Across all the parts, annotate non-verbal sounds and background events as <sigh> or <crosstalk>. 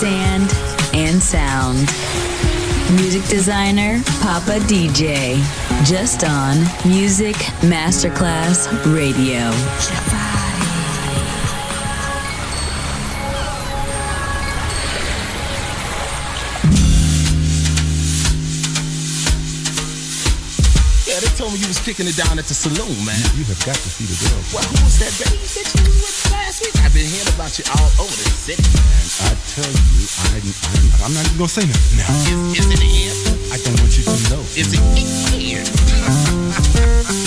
sand and sound. Music designer Papa DJ, just on Music Masterclass Radio. Yeah, they told me you was kicking it down at the saloon, man. You have got to see the girl. Well, who was that baby that you was with I've been hearing about you all over the city. I tell you, I, I, I'm not even gonna say nothing now. Is, is it here? I don't want you to know. Is it here? <laughs>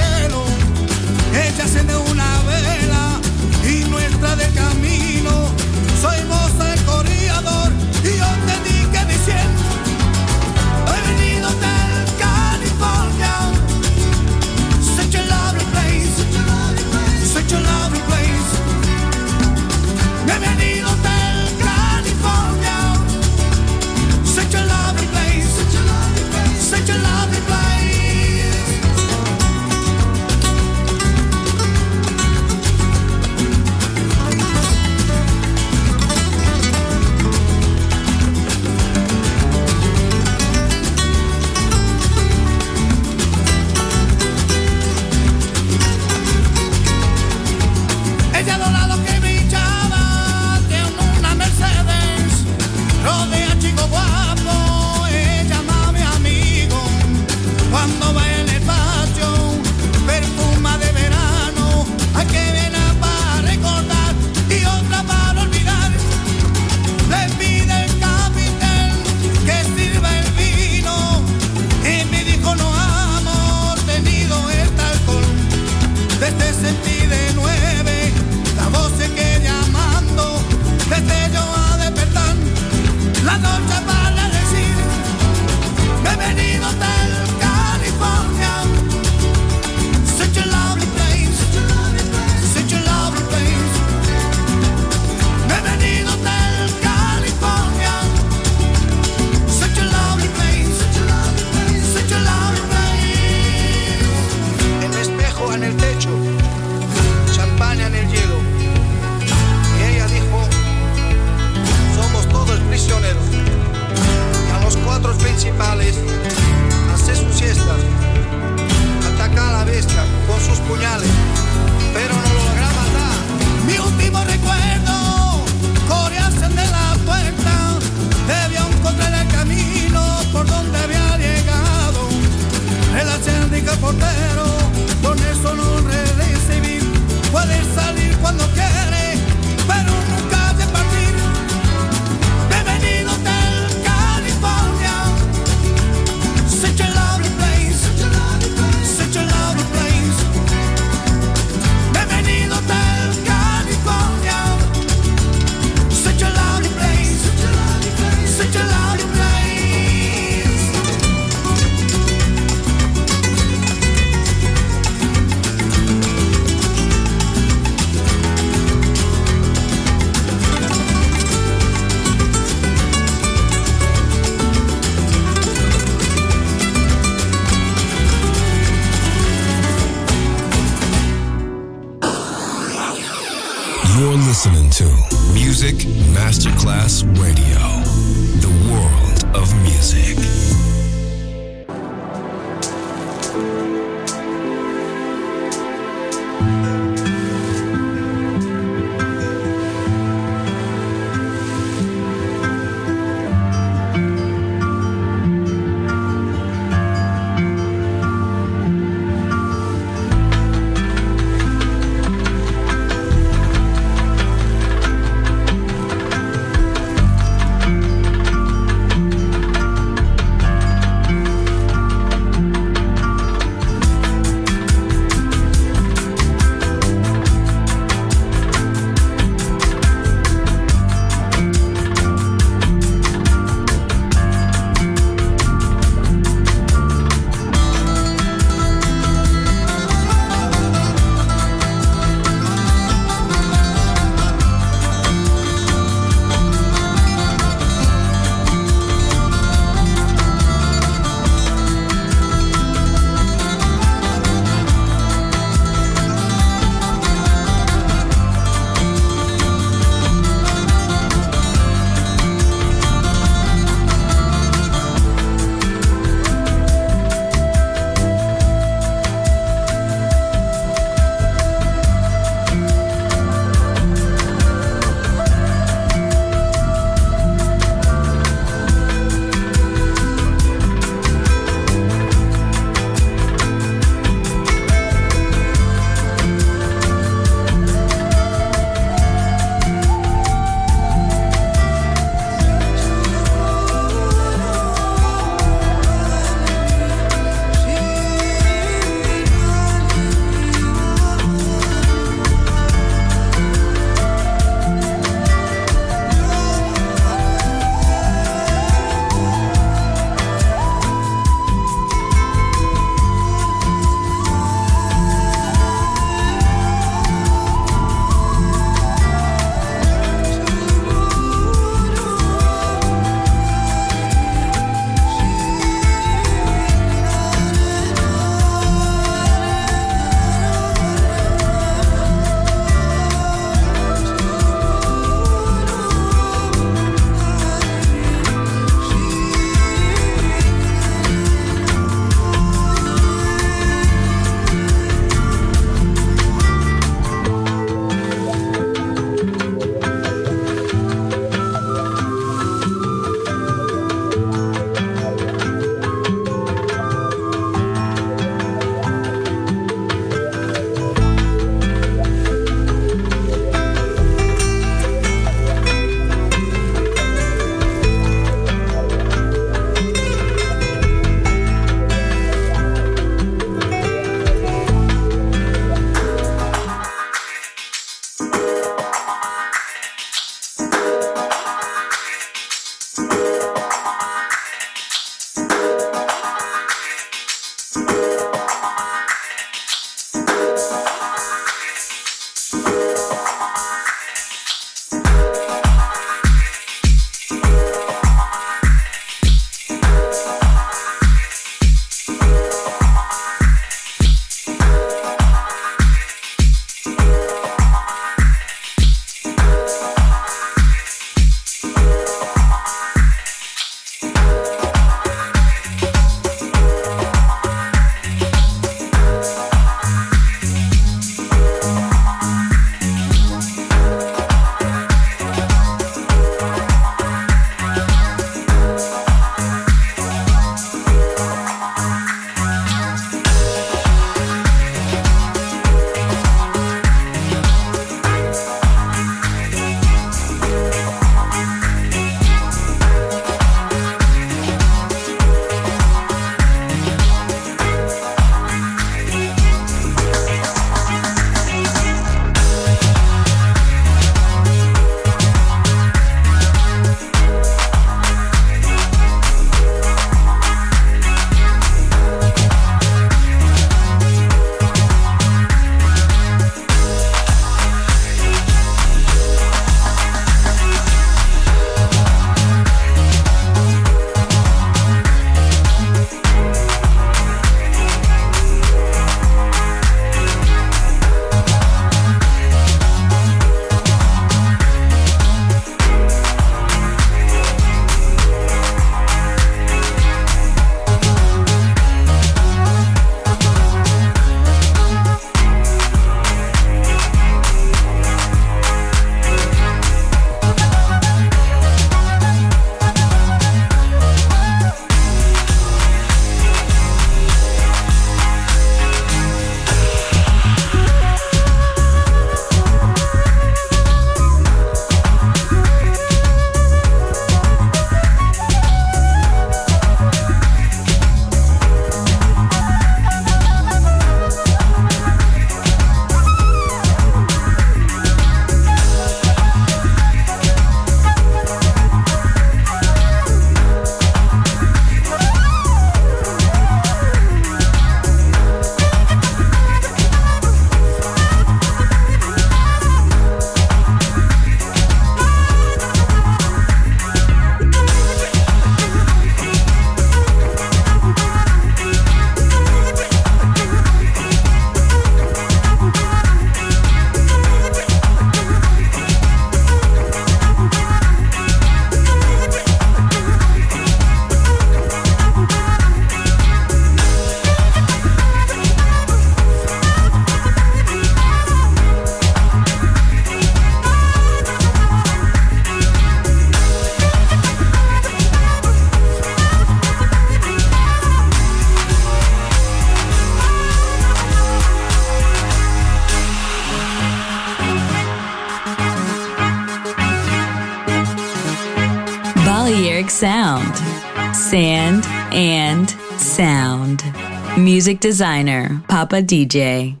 Music designer, Papa DJ.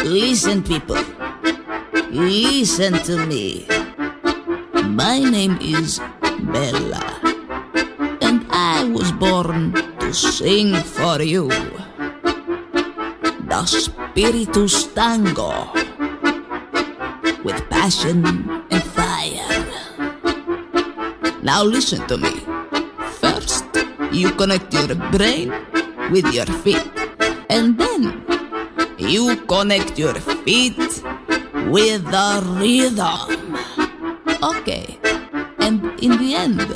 Listen, people. Listen to me. My name is Bella. And I was born to sing for you. The Spiritus Tango. With passion and fire. Now listen to me. You connect your brain with your feet. And then you connect your feet with the rhythm. Okay. And in the end,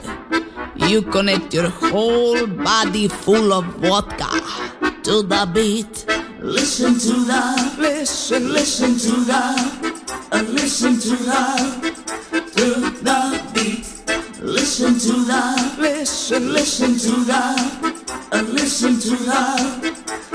you connect your whole body full of vodka to the beat. Listen to the, listen, listen to the, uh, listen to the, to the. Listen to the, listen, listen to the, uh, listen to the,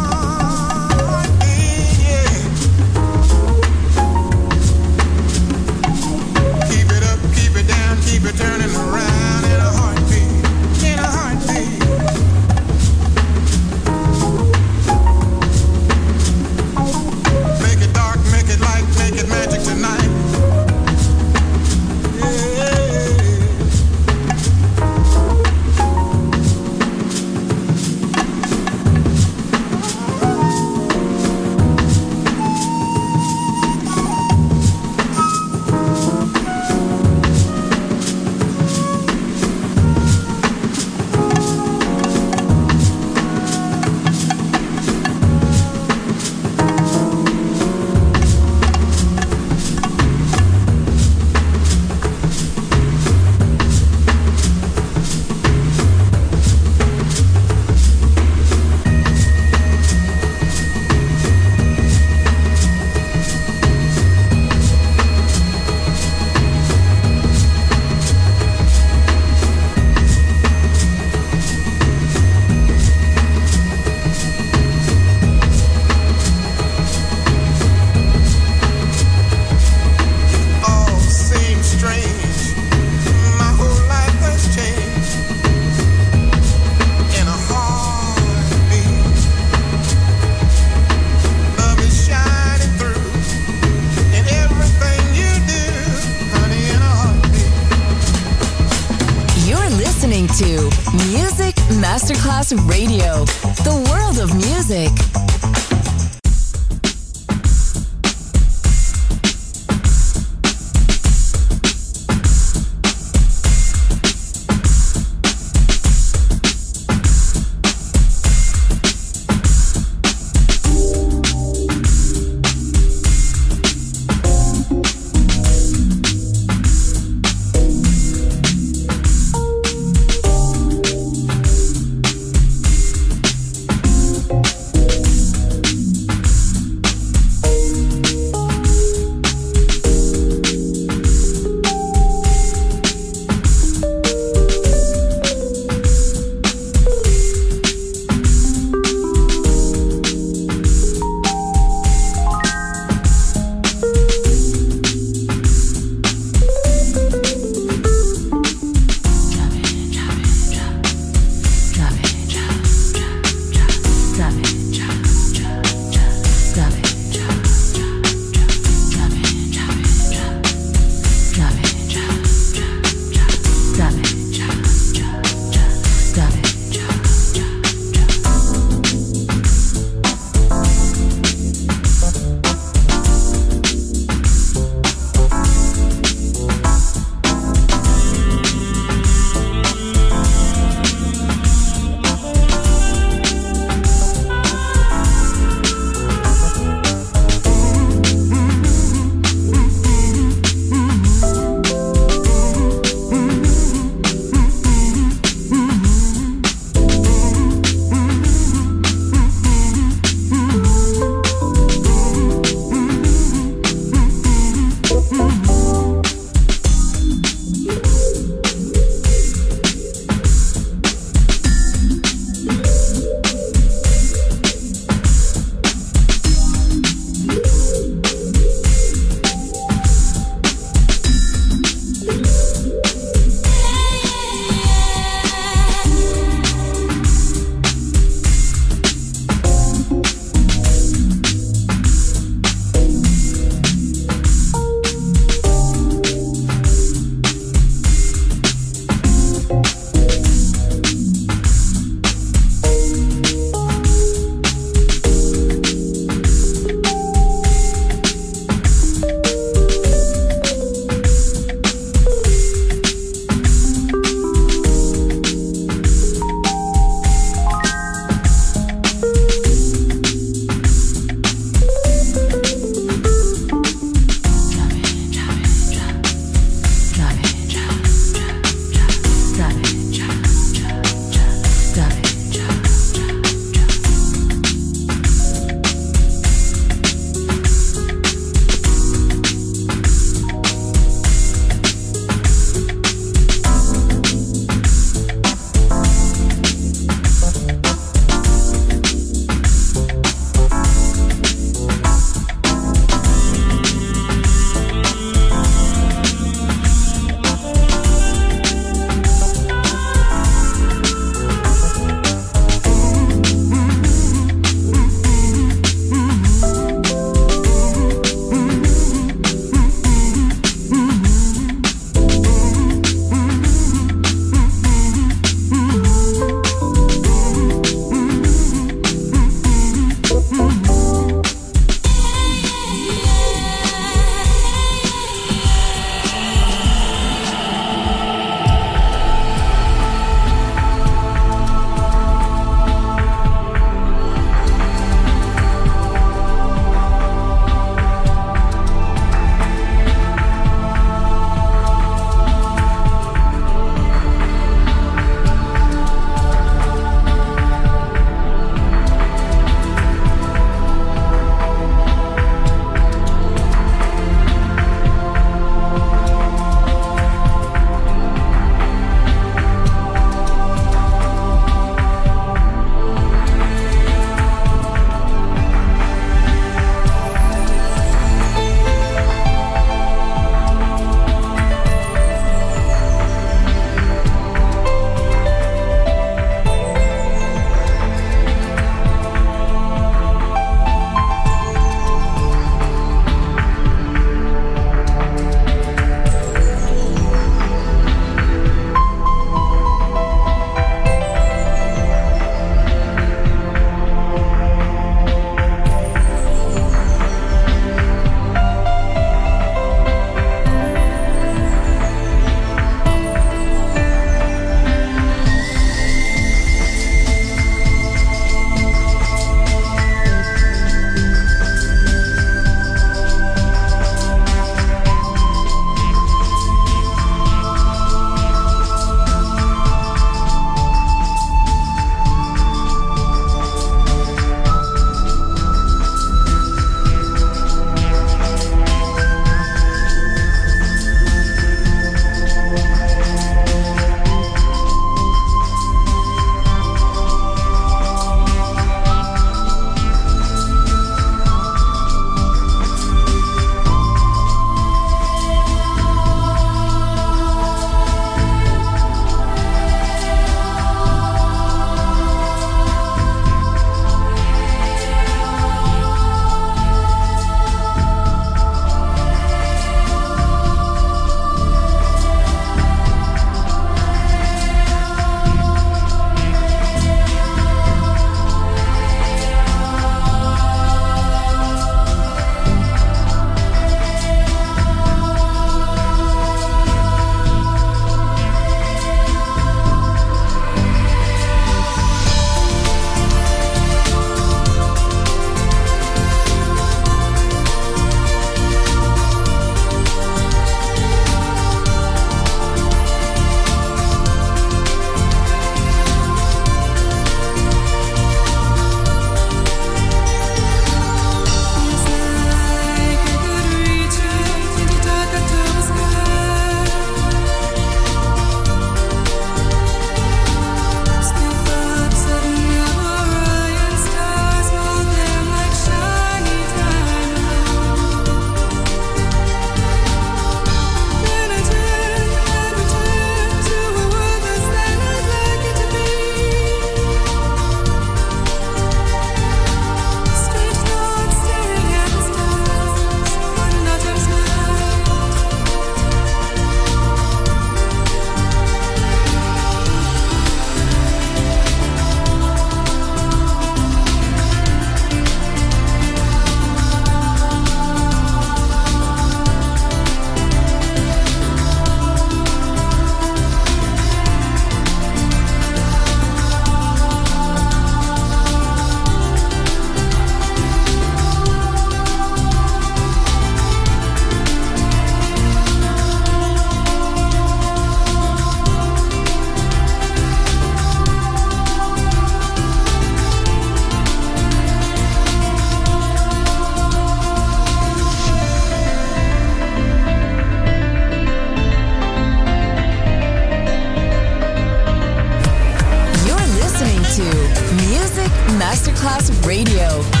Masterclass Radio.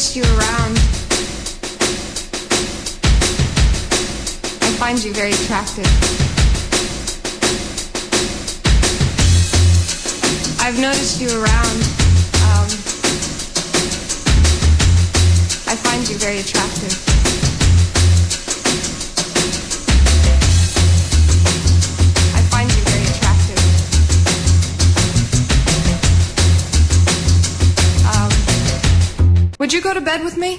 Noticed you around. I find you very attractive. I've noticed you around. Um, I find you very attractive. Would you go to bed with me?